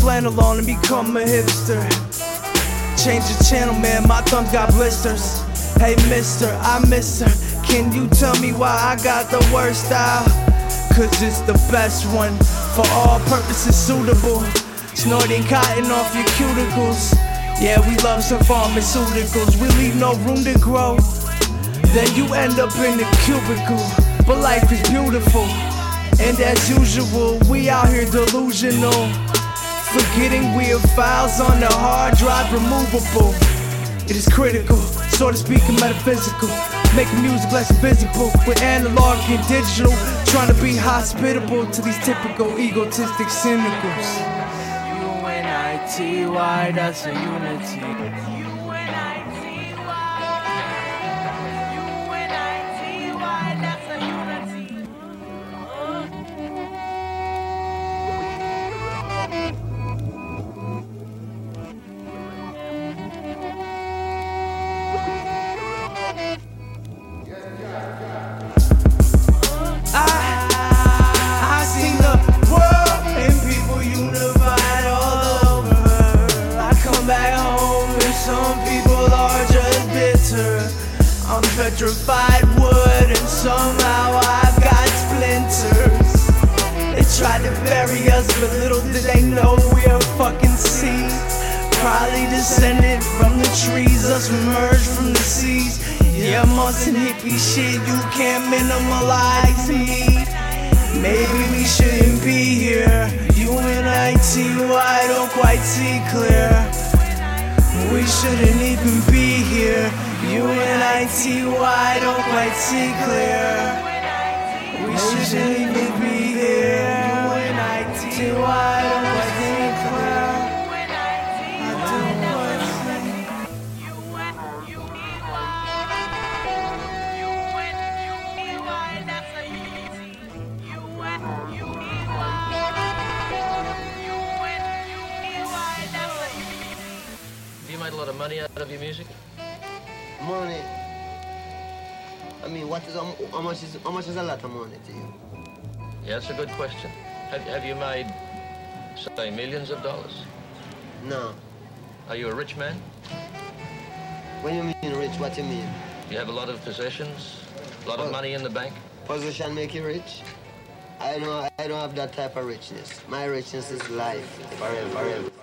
flannel on and become a hipster. Change the channel, man, my thumbs got blisters. Hey, mister, I miss her. Can you tell me why I got the worst style? Cause it's the best one, for all purposes suitable. Snorting cotton off your cuticles. Yeah, we love some pharmaceuticals. We leave no room to grow. Then you end up in the cubicle. But life is beautiful. And as usual, we out here delusional. Forgetting we have files on the hard drive removable. It is critical, so to speak, and metaphysical. Making music less visible with analog and digital. Trying to be hospitable to these typical egotistic cynicals. U-N-I-T-Y, that's a unity. Are just bitter. I'm petrified wood and somehow I've got splinters. They tried to bury us, but little did they know we're fucking seeds. Probably descended from the trees, us emerged from the seas. Yeah, I'm hippie shit, you can't minimalize me. Maybe we shouldn't be here. You and U-N-I-T-Y, don't quite see clear. We shouldn't even be here. You and I, U-N-I-T-Y, don't quite see clear. We shouldn't even be made a lot of money out of your music? Money. I mean, what is how much is how much is a lot of money to you? Yeah, that's a good question. Have, have you made, say, millions of dollars? No. Are you a rich man? When you mean rich, what do you mean? You have a lot of possessions? A lot of money in the bank? Position make you rich? I don't I don't have that type of richness. My richness is life forever, forever.